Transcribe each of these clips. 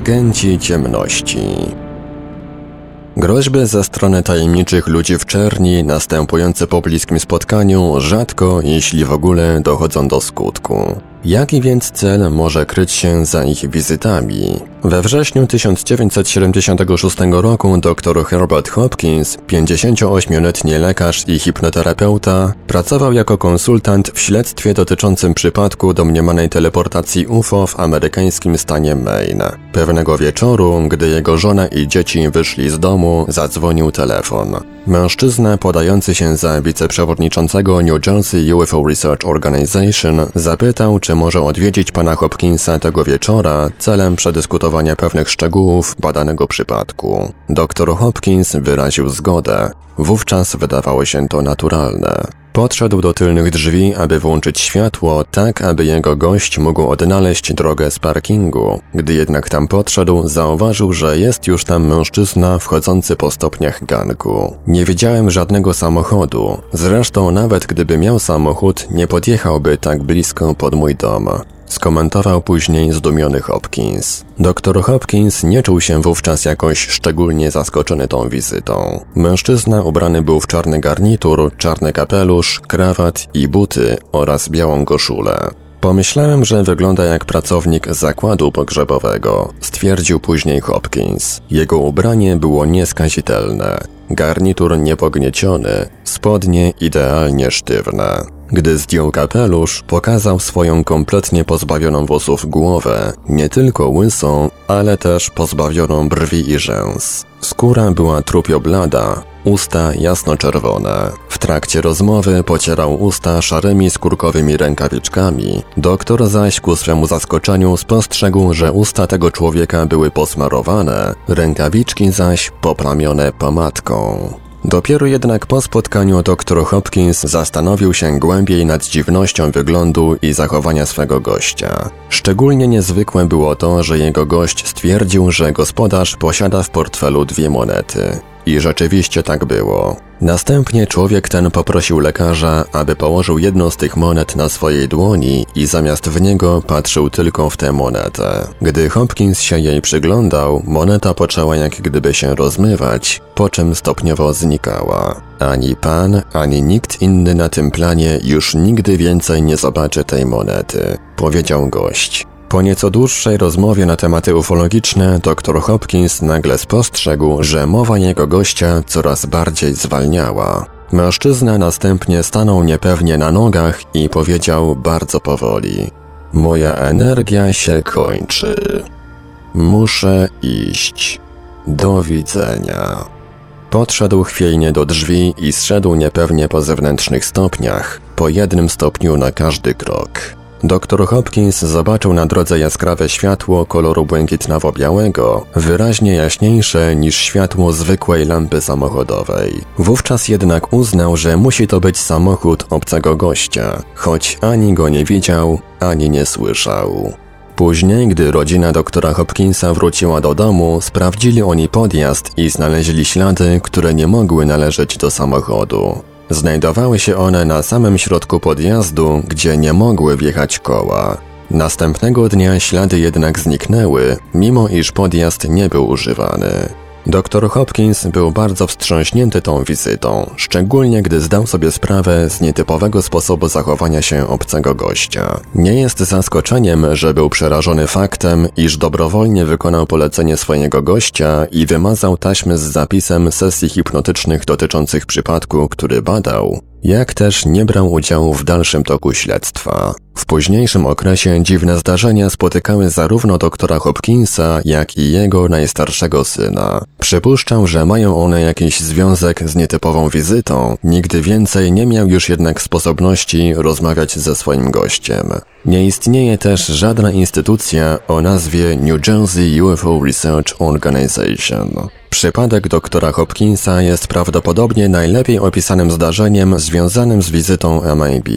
Agenci ciemności. Groźby ze strony tajemniczych ludzi w czerni, następujące po bliskim spotkaniu, rzadko, jeśli w ogóle, dochodzą do skutku. Jaki więc cel może kryć się za ich wizytami? We wrześniu 1976 roku dr Herbert Hopkins, 58-letni lekarz i hipnoterapeuta, pracował jako konsultant w śledztwie dotyczącym przypadku domniemanej teleportacji UFO w amerykańskim stanie Maine. Pewnego wieczoru, gdy jego żona i dzieci wyszli z domu, zadzwonił telefon. Mężczyzna podający się za wiceprzewodniczącego New Jersey UFO Research Organization zapytał, czy może odwiedzić pana Hopkinsa tego wieczora celem przedyskutowania pewnych szczegółów badanego przypadku. Dr Hopkins wyraził zgodę. Wówczas wydawało się to naturalne. Podszedł do tylnych drzwi, aby włączyć światło, tak aby jego gość mógł odnaleźć drogę z parkingu. Gdy jednak tam podszedł, zauważył, że jest już tam mężczyzna wchodzący po stopniach ganku. Nie widziałem żadnego samochodu. Zresztą nawet gdyby miał samochód, nie podjechałby tak blisko pod mój dom skomentował później zdumiony Hopkins. Doktor Hopkins nie czuł się wówczas jakoś szczególnie zaskoczony tą wizytą. Mężczyzna ubrany był w czarny garnitur, czarny kapelusz, krawat i buty oraz białą koszulę. Pomyślałem, że wygląda jak pracownik zakładu pogrzebowego, stwierdził później Hopkins. Jego ubranie było nieskazitelne. Garnitur niepognieciony, spodnie idealnie sztywne. Gdy zdjął kapelusz, pokazał swoją kompletnie pozbawioną włosów głowę, nie tylko łysą, ale też pozbawioną brwi i rzęs. Skóra była trupio-blada, usta jasno-czerwone. W trakcie rozmowy pocierał usta szarymi skórkowymi rękawiczkami. Doktor zaś ku swemu zaskoczeniu spostrzegł, że usta tego człowieka były posmarowane, rękawiczki zaś poplamione pomadką. Dopiero jednak po spotkaniu dr Hopkins zastanowił się głębiej nad dziwnością wyglądu i zachowania swego gościa. Szczególnie niezwykłe było to, że jego gość stwierdził, że gospodarz posiada w portfelu dwie monety. I rzeczywiście tak było. Następnie człowiek ten poprosił lekarza, aby położył jedną z tych monet na swojej dłoni i zamiast w niego patrzył tylko w tę monetę. Gdy Hopkins się jej przyglądał, moneta poczęła jak gdyby się rozmywać, po czym stopniowo znikała. Ani pan, ani nikt inny na tym planie już nigdy więcej nie zobaczy tej monety, powiedział gość. Po nieco dłuższej rozmowie na tematy ufologiczne, dr Hopkins nagle spostrzegł, że mowa jego gościa coraz bardziej zwalniała. Mężczyzna następnie stanął niepewnie na nogach i powiedział bardzo powoli: Moja energia się kończy. Muszę iść. Do widzenia. Podszedł chwiejnie do drzwi i zszedł niepewnie po zewnętrznych stopniach, po jednym stopniu na każdy krok. Doktor Hopkins zobaczył na drodze jaskrawe światło koloru błękitnawo-białego, wyraźnie jaśniejsze niż światło zwykłej lampy samochodowej. Wówczas jednak uznał, że musi to być samochód obcego gościa, choć ani go nie widział, ani nie słyszał. Później, gdy rodzina doktora Hopkinsa wróciła do domu, sprawdzili oni podjazd i znaleźli ślady, które nie mogły należeć do samochodu. Znajdowały się one na samym środku podjazdu, gdzie nie mogły wjechać koła. Następnego dnia ślady jednak zniknęły, mimo iż podjazd nie był używany. Dr Hopkins był bardzo wstrząśnięty tą wizytą, szczególnie gdy zdał sobie sprawę z nietypowego sposobu zachowania się obcego gościa. Nie jest zaskoczeniem, że był przerażony faktem, iż dobrowolnie wykonał polecenie swojego gościa i wymazał taśmy z zapisem sesji hipnotycznych dotyczących przypadku, który badał, jak też nie brał udziału w dalszym toku śledztwa. W późniejszym okresie dziwne zdarzenia spotykały zarówno doktora Hopkinsa, jak i jego najstarszego syna. Przypuszczał, że mają one jakiś związek z nietypową wizytą, nigdy więcej nie miał już jednak sposobności rozmawiać ze swoim gościem. Nie istnieje też żadna instytucja o nazwie New Jersey UFO Research Organization. Przypadek doktora Hopkinsa jest prawdopodobnie najlepiej opisanym zdarzeniem związanym z wizytą MIB.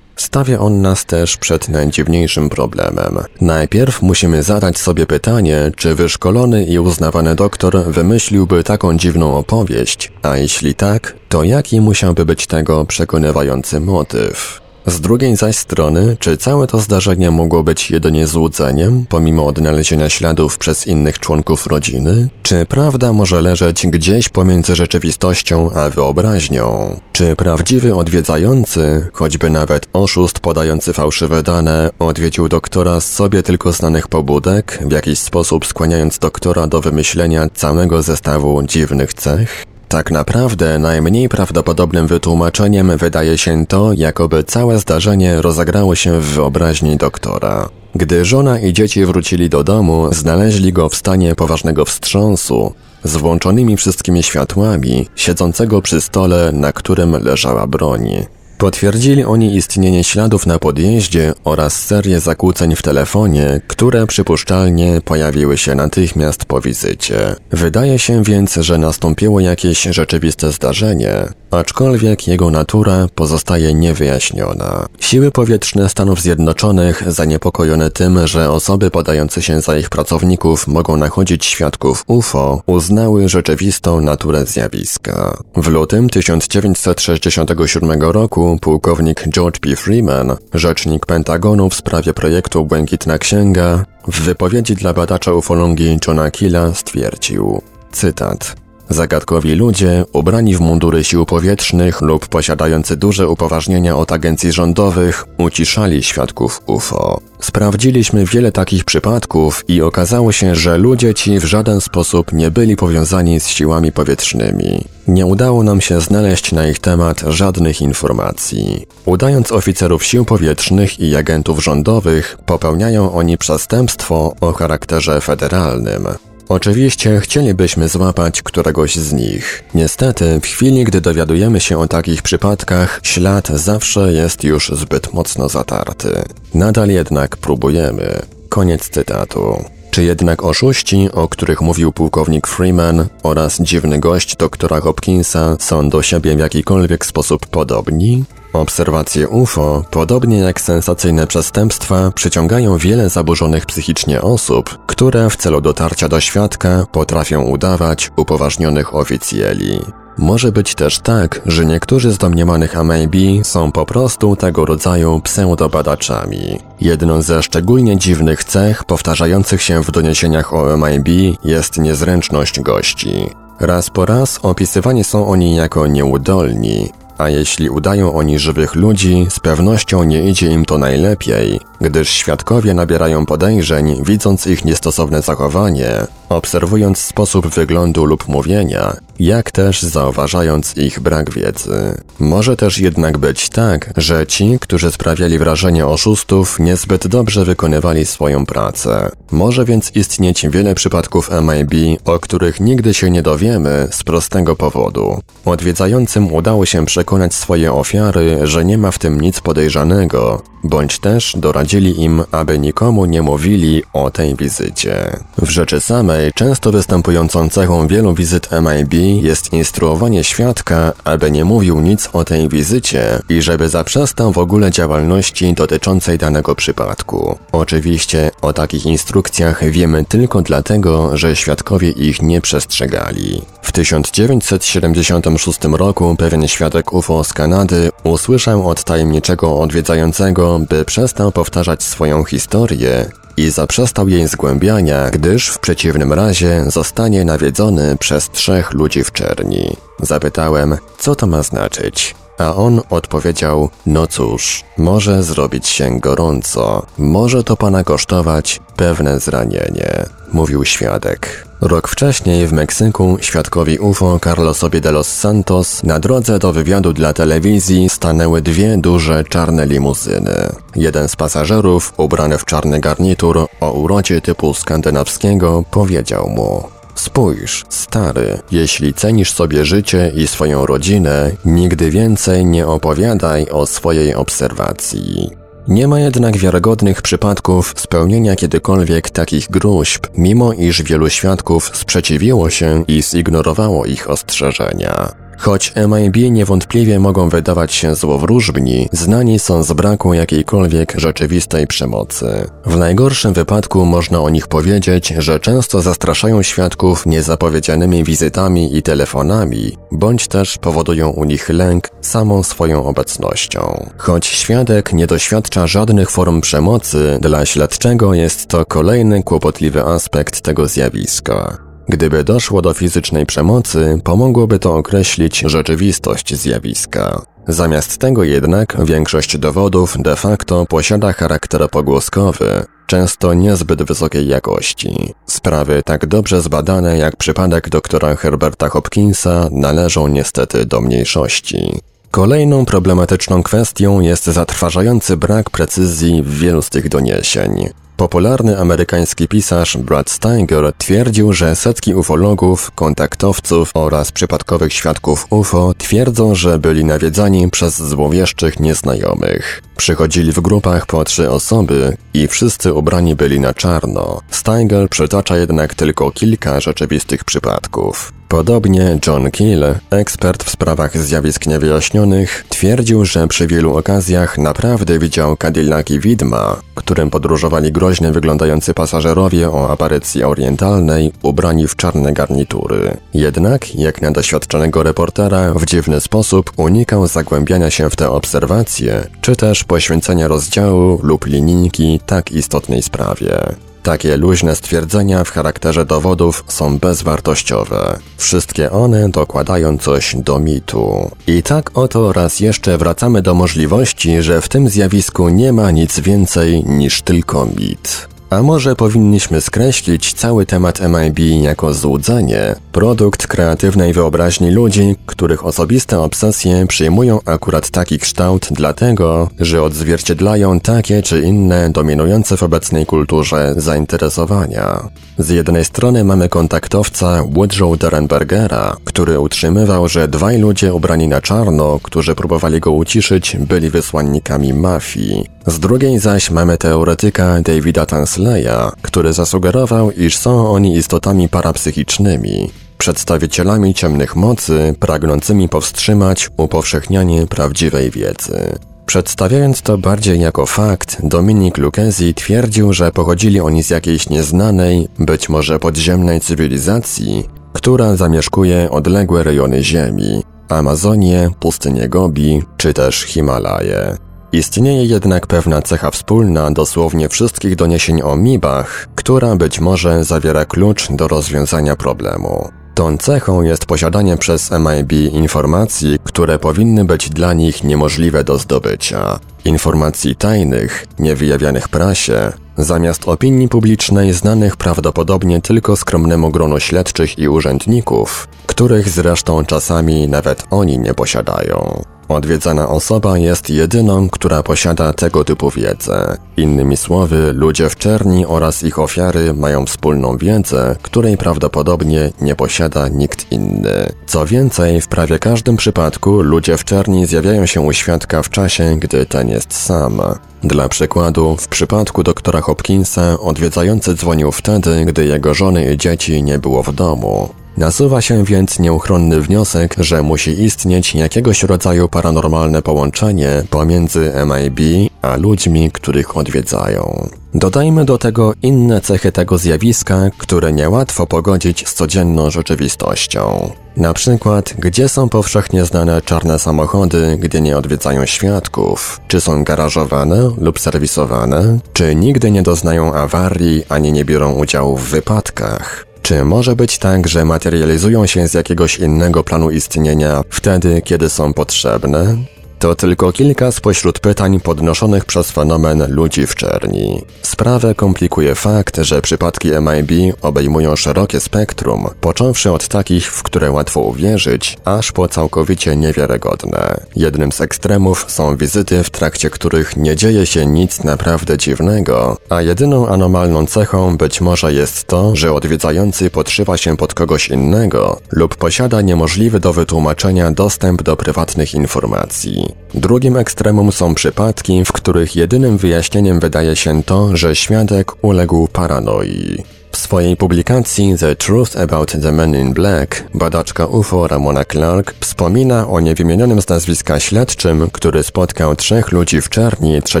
Stawia on nas też przed najdziwniejszym problemem. Najpierw musimy zadać sobie pytanie, czy wyszkolony i uznawany doktor wymyśliłby taką dziwną opowieść, a jeśli tak, to jaki musiałby być tego przekonywający motyw? Z drugiej zaś strony, czy całe to zdarzenie mogło być jedynie złudzeniem, pomimo odnalezienia śladów przez innych członków rodziny? Czy prawda może leżeć gdzieś pomiędzy rzeczywistością a wyobraźnią? Czy prawdziwy odwiedzający, choćby nawet oszust podający fałszywe dane, odwiedził doktora z sobie tylko znanych pobudek, w jakiś sposób skłaniając doktora do wymyślenia całego zestawu dziwnych cech? Tak naprawdę najmniej prawdopodobnym wytłumaczeniem wydaje się to, jakoby całe zdarzenie rozegrało się w wyobraźni doktora. Gdy żona i dzieci wrócili do domu, znaleźli go w stanie poważnego wstrząsu, z włączonymi wszystkimi światłami, siedzącego przy stole, na którym leżała broń. Potwierdzili oni istnienie śladów na podjeździe oraz serię zakłóceń w telefonie, które przypuszczalnie pojawiły się natychmiast po wizycie. Wydaje się więc, że nastąpiło jakieś rzeczywiste zdarzenie, aczkolwiek jego natura pozostaje niewyjaśniona. Siły powietrzne Stanów Zjednoczonych, zaniepokojone tym, że osoby podające się za ich pracowników mogą nachodzić świadków UFO, uznały rzeczywistą naturę zjawiska. W lutym 1967 roku pułkownik George P. Freeman, rzecznik Pentagonu w sprawie projektu Błękitna Księga, w wypowiedzi dla badacza ufologii Johna Killa stwierdził, cytat, Zagadkowi ludzie, ubrani w mundury sił powietrznych lub posiadający duże upoważnienia od agencji rządowych, uciszali świadków UFO. Sprawdziliśmy wiele takich przypadków i okazało się, że ludzie ci w żaden sposób nie byli powiązani z siłami powietrznymi. Nie udało nam się znaleźć na ich temat żadnych informacji. Udając oficerów sił powietrznych i agentów rządowych, popełniają oni przestępstwo o charakterze federalnym. Oczywiście chcielibyśmy złapać któregoś z nich. Niestety, w chwili gdy dowiadujemy się o takich przypadkach, ślad zawsze jest już zbyt mocno zatarty. Nadal jednak próbujemy. Koniec cytatu. Czy jednak oszuści, o których mówił pułkownik Freeman oraz dziwny gość doktora Hopkinsa są do siebie w jakikolwiek sposób podobni? Obserwacje UFO, podobnie jak sensacyjne przestępstwa, przyciągają wiele zaburzonych psychicznie osób, które w celu dotarcia do świadka potrafią udawać upoważnionych oficjeli. Może być też tak, że niektórzy z domniemanych MIB są po prostu tego rodzaju pseudobadaczami. Jedną ze szczególnie dziwnych cech powtarzających się w doniesieniach o MIB jest niezręczność gości. Raz po raz opisywani są oni jako nieudolni, a jeśli udają oni żywych ludzi, z pewnością nie idzie im to najlepiej, gdyż świadkowie nabierają podejrzeń, widząc ich niestosowne zachowanie, obserwując sposób wyglądu lub mówienia, jak też zauważając ich brak wiedzy. Może też jednak być tak, że ci, którzy sprawiali wrażenie oszustów, niezbyt dobrze wykonywali swoją pracę. Może więc istnieć wiele przypadków MIB, o których nigdy się nie dowiemy z prostego powodu. Odwiedzającym udało się przekonać swoje ofiary, że nie ma w tym nic podejrzanego, bądź też doradzili im, aby nikomu nie mówili o tej wizycie. W rzeczy samej, często występującą cechą wielu wizyt MIB jest instruowanie świadka, aby nie mówił nic o tej wizycie i żeby zaprzestał w ogóle działalności dotyczącej danego przypadku. Oczywiście o takich instrukcjach wiemy tylko dlatego, że świadkowie ich nie przestrzegali. W 1976 roku pewien świadek UFO z Kanady usłyszał od tajemniczego odwiedzającego, by przestał powtarzać swoją historię i zaprzestał jej zgłębiania, gdyż w przeciwnym razie zostanie nawiedzony przez trzech ludzi w czerni. Zapytałem, co to ma znaczyć. A on odpowiedział: No cóż, może zrobić się gorąco, może to pana kosztować pewne zranienie, mówił świadek. Rok wcześniej w Meksyku świadkowi UFO Carlosowi de los Santos na drodze do wywiadu dla telewizji stanęły dwie duże czarne limuzyny. Jeden z pasażerów, ubrany w czarny garnitur o urodzie typu skandynawskiego, powiedział mu Spójrz, stary, jeśli cenisz sobie życie i swoją rodzinę, nigdy więcej nie opowiadaj o swojej obserwacji. Nie ma jednak wiarygodnych przypadków spełnienia kiedykolwiek takich gruźb, mimo iż wielu świadków sprzeciwiło się i zignorowało ich ostrzeżenia. Choć MIB niewątpliwie mogą wydawać się złowróżbni, znani są z braku jakiejkolwiek rzeczywistej przemocy. W najgorszym wypadku można o nich powiedzieć, że często zastraszają świadków niezapowiedzianymi wizytami i telefonami, bądź też powodują u nich lęk samą swoją obecnością. Choć świadek nie doświadcza żadnych form przemocy, dla śledczego jest to kolejny kłopotliwy aspekt tego zjawiska. Gdyby doszło do fizycznej przemocy, pomogłoby to określić rzeczywistość zjawiska. Zamiast tego jednak większość dowodów de facto posiada charakter pogłoskowy, często niezbyt wysokiej jakości. Sprawy tak dobrze zbadane jak przypadek doktora Herberta Hopkinsa należą niestety do mniejszości. Kolejną problematyczną kwestią jest zatrważający brak precyzji w wielu z tych doniesień. Popularny amerykański pisarz Brad Steiger twierdził, że setki ufologów, kontaktowców oraz przypadkowych świadków UFO twierdzą, że byli nawiedzani przez złowieszczych nieznajomych. Przychodzili w grupach po trzy osoby i wszyscy ubrani byli na czarno. Steiger przytacza jednak tylko kilka rzeczywistych przypadków. Podobnie John Keel, ekspert w sprawach zjawisk niewyjaśnionych, twierdził, że przy wielu okazjach naprawdę widział Cadillaki widma, którym podróżowali groźnie wyglądający pasażerowie o aparycji orientalnej, ubrani w czarne garnitury. Jednak, jak na doświadczonego reportera, w dziwny sposób unikał zagłębiania się w te obserwacje, czy też poświęcenia rozdziału lub linijki tak istotnej sprawie. Takie luźne stwierdzenia w charakterze dowodów są bezwartościowe. Wszystkie one dokładają coś do mitu. I tak oto raz jeszcze wracamy do możliwości, że w tym zjawisku nie ma nic więcej niż tylko mit. A może powinniśmy skreślić cały temat MIB jako złudzenie, produkt kreatywnej wyobraźni ludzi, których osobiste obsesje przyjmują akurat taki kształt dlatego, że odzwierciedlają takie czy inne dominujące w obecnej kulturze zainteresowania. Z jednej strony mamy kontaktowca Woodrow Derenbergera, który utrzymywał, że dwaj ludzie ubrani na czarno, którzy próbowali go uciszyć, byli wysłannikami mafii. Z drugiej zaś mamy teoretyka Davida Tansleya, który zasugerował, iż są oni istotami parapsychicznymi, przedstawicielami ciemnych mocy, pragnącymi powstrzymać upowszechnianie prawdziwej wiedzy. Przedstawiając to bardziej jako fakt, Dominik Lucchesi twierdził, że pochodzili oni z jakiejś nieznanej, być może podziemnej cywilizacji, która zamieszkuje odległe rejony Ziemi, Amazonię, pustynię Gobi czy też Himalaje. Istnieje jednak pewna cecha wspólna dosłownie wszystkich doniesień o MIBach, która być może zawiera klucz do rozwiązania problemu. Tą cechą jest posiadanie przez MIB informacji, które powinny być dla nich niemożliwe do zdobycia. Informacji tajnych, niewyjawianych prasie, zamiast opinii publicznej znanych prawdopodobnie tylko skromnemu gronu śledczych i urzędników, których zresztą czasami nawet oni nie posiadają. Odwiedzana osoba jest jedyną, która posiada tego typu wiedzę. Innymi słowy, ludzie w czerni oraz ich ofiary mają wspólną wiedzę, której prawdopodobnie nie posiada nikt inny. Co więcej, w prawie każdym przypadku ludzie w czerni zjawiają się u świadka w czasie, gdy ten jest sam. Dla przykładu, w przypadku doktora Hopkinsa odwiedzający dzwonił wtedy, gdy jego żony i dzieci nie było w domu. Nasuwa się więc nieuchronny wniosek, że musi istnieć jakiegoś rodzaju paranormalne połączenie pomiędzy MIB a ludźmi, których odwiedzają. Dodajmy do tego inne cechy tego zjawiska, które niełatwo pogodzić z codzienną rzeczywistością. Na przykład, gdzie są powszechnie znane czarne samochody, gdy nie odwiedzają świadków? Czy są garażowane lub serwisowane? Czy nigdy nie doznają awarii ani nie biorą udziału w wypadkach? Czy może być tak, że materializują się z jakiegoś innego planu istnienia wtedy, kiedy są potrzebne? To tylko kilka spośród pytań podnoszonych przez fenomen ludzi w czerni. Sprawę komplikuje fakt, że przypadki MIB obejmują szerokie spektrum, począwszy od takich, w które łatwo uwierzyć, aż po całkowicie niewiarygodne. Jednym z ekstremów są wizyty, w trakcie których nie dzieje się nic naprawdę dziwnego, a jedyną anomalną cechą być może jest to, że odwiedzający podszywa się pod kogoś innego lub posiada niemożliwy do wytłumaczenia dostęp do prywatnych informacji. Drugim ekstremum są przypadki, w których jedynym wyjaśnieniem wydaje się to, że świadek uległ paranoi. W swojej publikacji The Truth About the Men in Black badaczka UFO Ramona Clark wspomina o niewymienionym z nazwiska śledczym, który spotkał trzech ludzi w czerni 3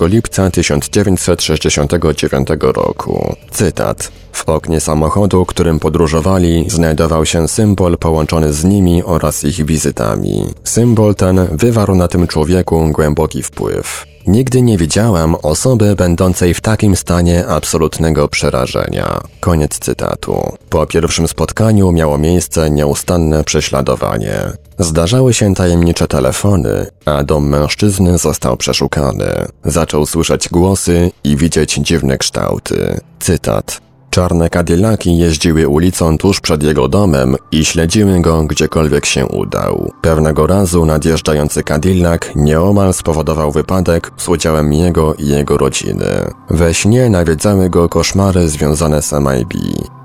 lipca 1969 roku. Cytat. W oknie samochodu, którym podróżowali, znajdował się symbol połączony z nimi oraz ich wizytami. Symbol ten wywarł na tym człowieku głęboki wpływ. Nigdy nie widziałam osoby będącej w takim stanie absolutnego przerażenia. Koniec cytatu. Po pierwszym spotkaniu miało miejsce nieustanne prześladowanie. Zdarzały się tajemnicze telefony, a dom mężczyzny został przeszukany. Zaczął słyszeć głosy i widzieć dziwne kształty. Cytat. Czarne Cadillaki jeździły ulicą tuż przed jego domem i śledziły go gdziekolwiek się udał. Pewnego razu nadjeżdżający Cadillac nieomal spowodował wypadek z udziałem jego i jego rodziny. We śnie nawiedzały go koszmary związane z MIB.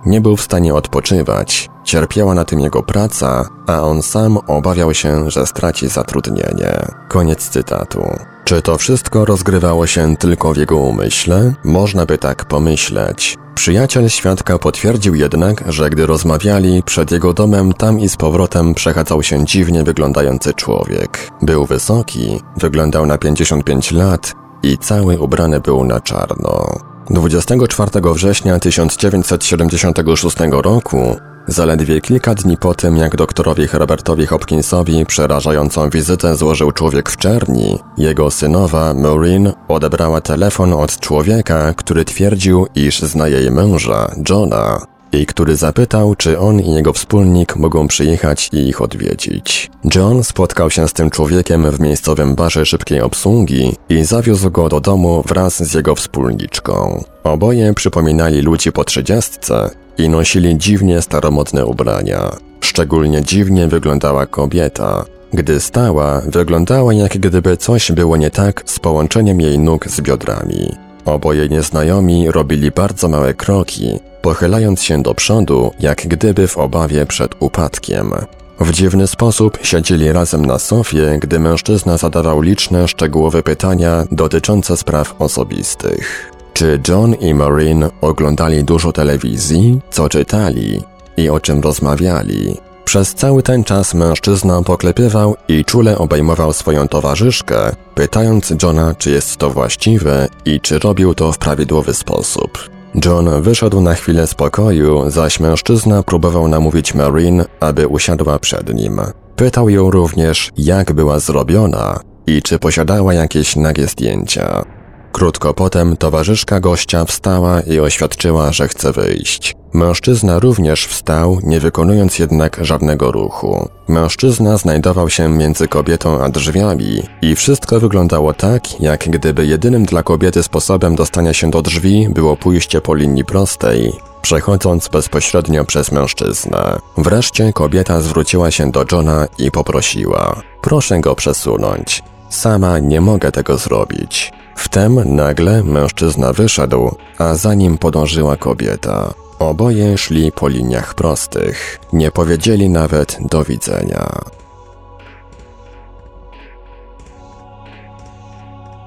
Nie był w stanie odpoczywać, cierpiała na tym jego praca, a on sam obawiał się, że straci zatrudnienie. Koniec cytatu. Czy to wszystko rozgrywało się tylko w jego umyśle? Można by tak pomyśleć. Przyjaciel świadka potwierdził jednak, że gdy rozmawiali, przed jego domem tam i z powrotem przechadzał się dziwnie wyglądający człowiek. Był wysoki, wyglądał na 55 lat i cały ubrany był na czarno. 24 września 1976 roku Zaledwie kilka dni po tym, jak doktorowi Herbertowi Hopkinsowi przerażającą wizytę złożył człowiek w czerni, jego synowa, Maureen, odebrała telefon od człowieka, który twierdził, iż zna jej męża, Johna, i który zapytał, czy on i jego wspólnik mogą przyjechać i ich odwiedzić. John spotkał się z tym człowiekiem w miejscowym barze szybkiej obsługi i zawiózł go do domu wraz z jego wspólniczką. Oboje przypominali ludzi po trzydziestce i nosili dziwnie staromodne ubrania. Szczególnie dziwnie wyglądała kobieta. Gdy stała, wyglądała jak gdyby coś było nie tak z połączeniem jej nóg z biodrami. Oboje nieznajomi robili bardzo małe kroki, pochylając się do przodu, jak gdyby w obawie przed upadkiem. W dziwny sposób siedzieli razem na sofie, gdy mężczyzna zadawał liczne szczegółowe pytania dotyczące spraw osobistych. Czy John i Maureen oglądali dużo telewizji, co czytali i o czym rozmawiali? Przez cały ten czas mężczyzna poklepywał i czule obejmował swoją towarzyszkę, pytając Johna, czy jest to właściwe i czy robił to w prawidłowy sposób. John wyszedł na chwilę z pokoju, zaś mężczyzna próbował namówić Maureen, aby usiadła przed nim. Pytał ją również, jak była zrobiona i czy posiadała jakieś nagie zdjęcia. Krótko potem towarzyszka gościa wstała i oświadczyła, że chce wyjść. Mężczyzna również wstał, nie wykonując jednak żadnego ruchu. Mężczyzna znajdował się między kobietą a drzwiami i wszystko wyglądało tak, jak gdyby jedynym dla kobiety sposobem dostania się do drzwi było pójście po linii prostej, przechodząc bezpośrednio przez mężczyznę. Wreszcie kobieta zwróciła się do Johna i poprosiła: Proszę go przesunąć. Sama nie mogę tego zrobić. Wtem nagle mężczyzna wyszedł, a za nim podążyła kobieta. Oboje szli po liniach prostych. Nie powiedzieli nawet do widzenia.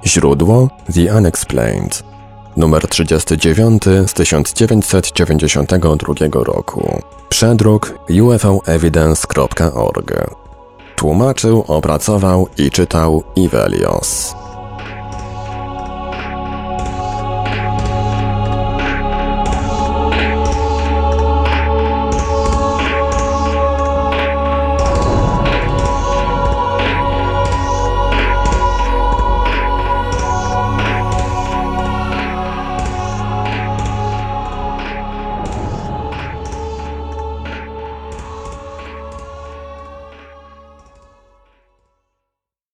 Źródło The Unexplained. Numer 39 z 1992 roku. Przedruk ufoevidence.org. Tłumaczył, opracował i czytał Ivelios.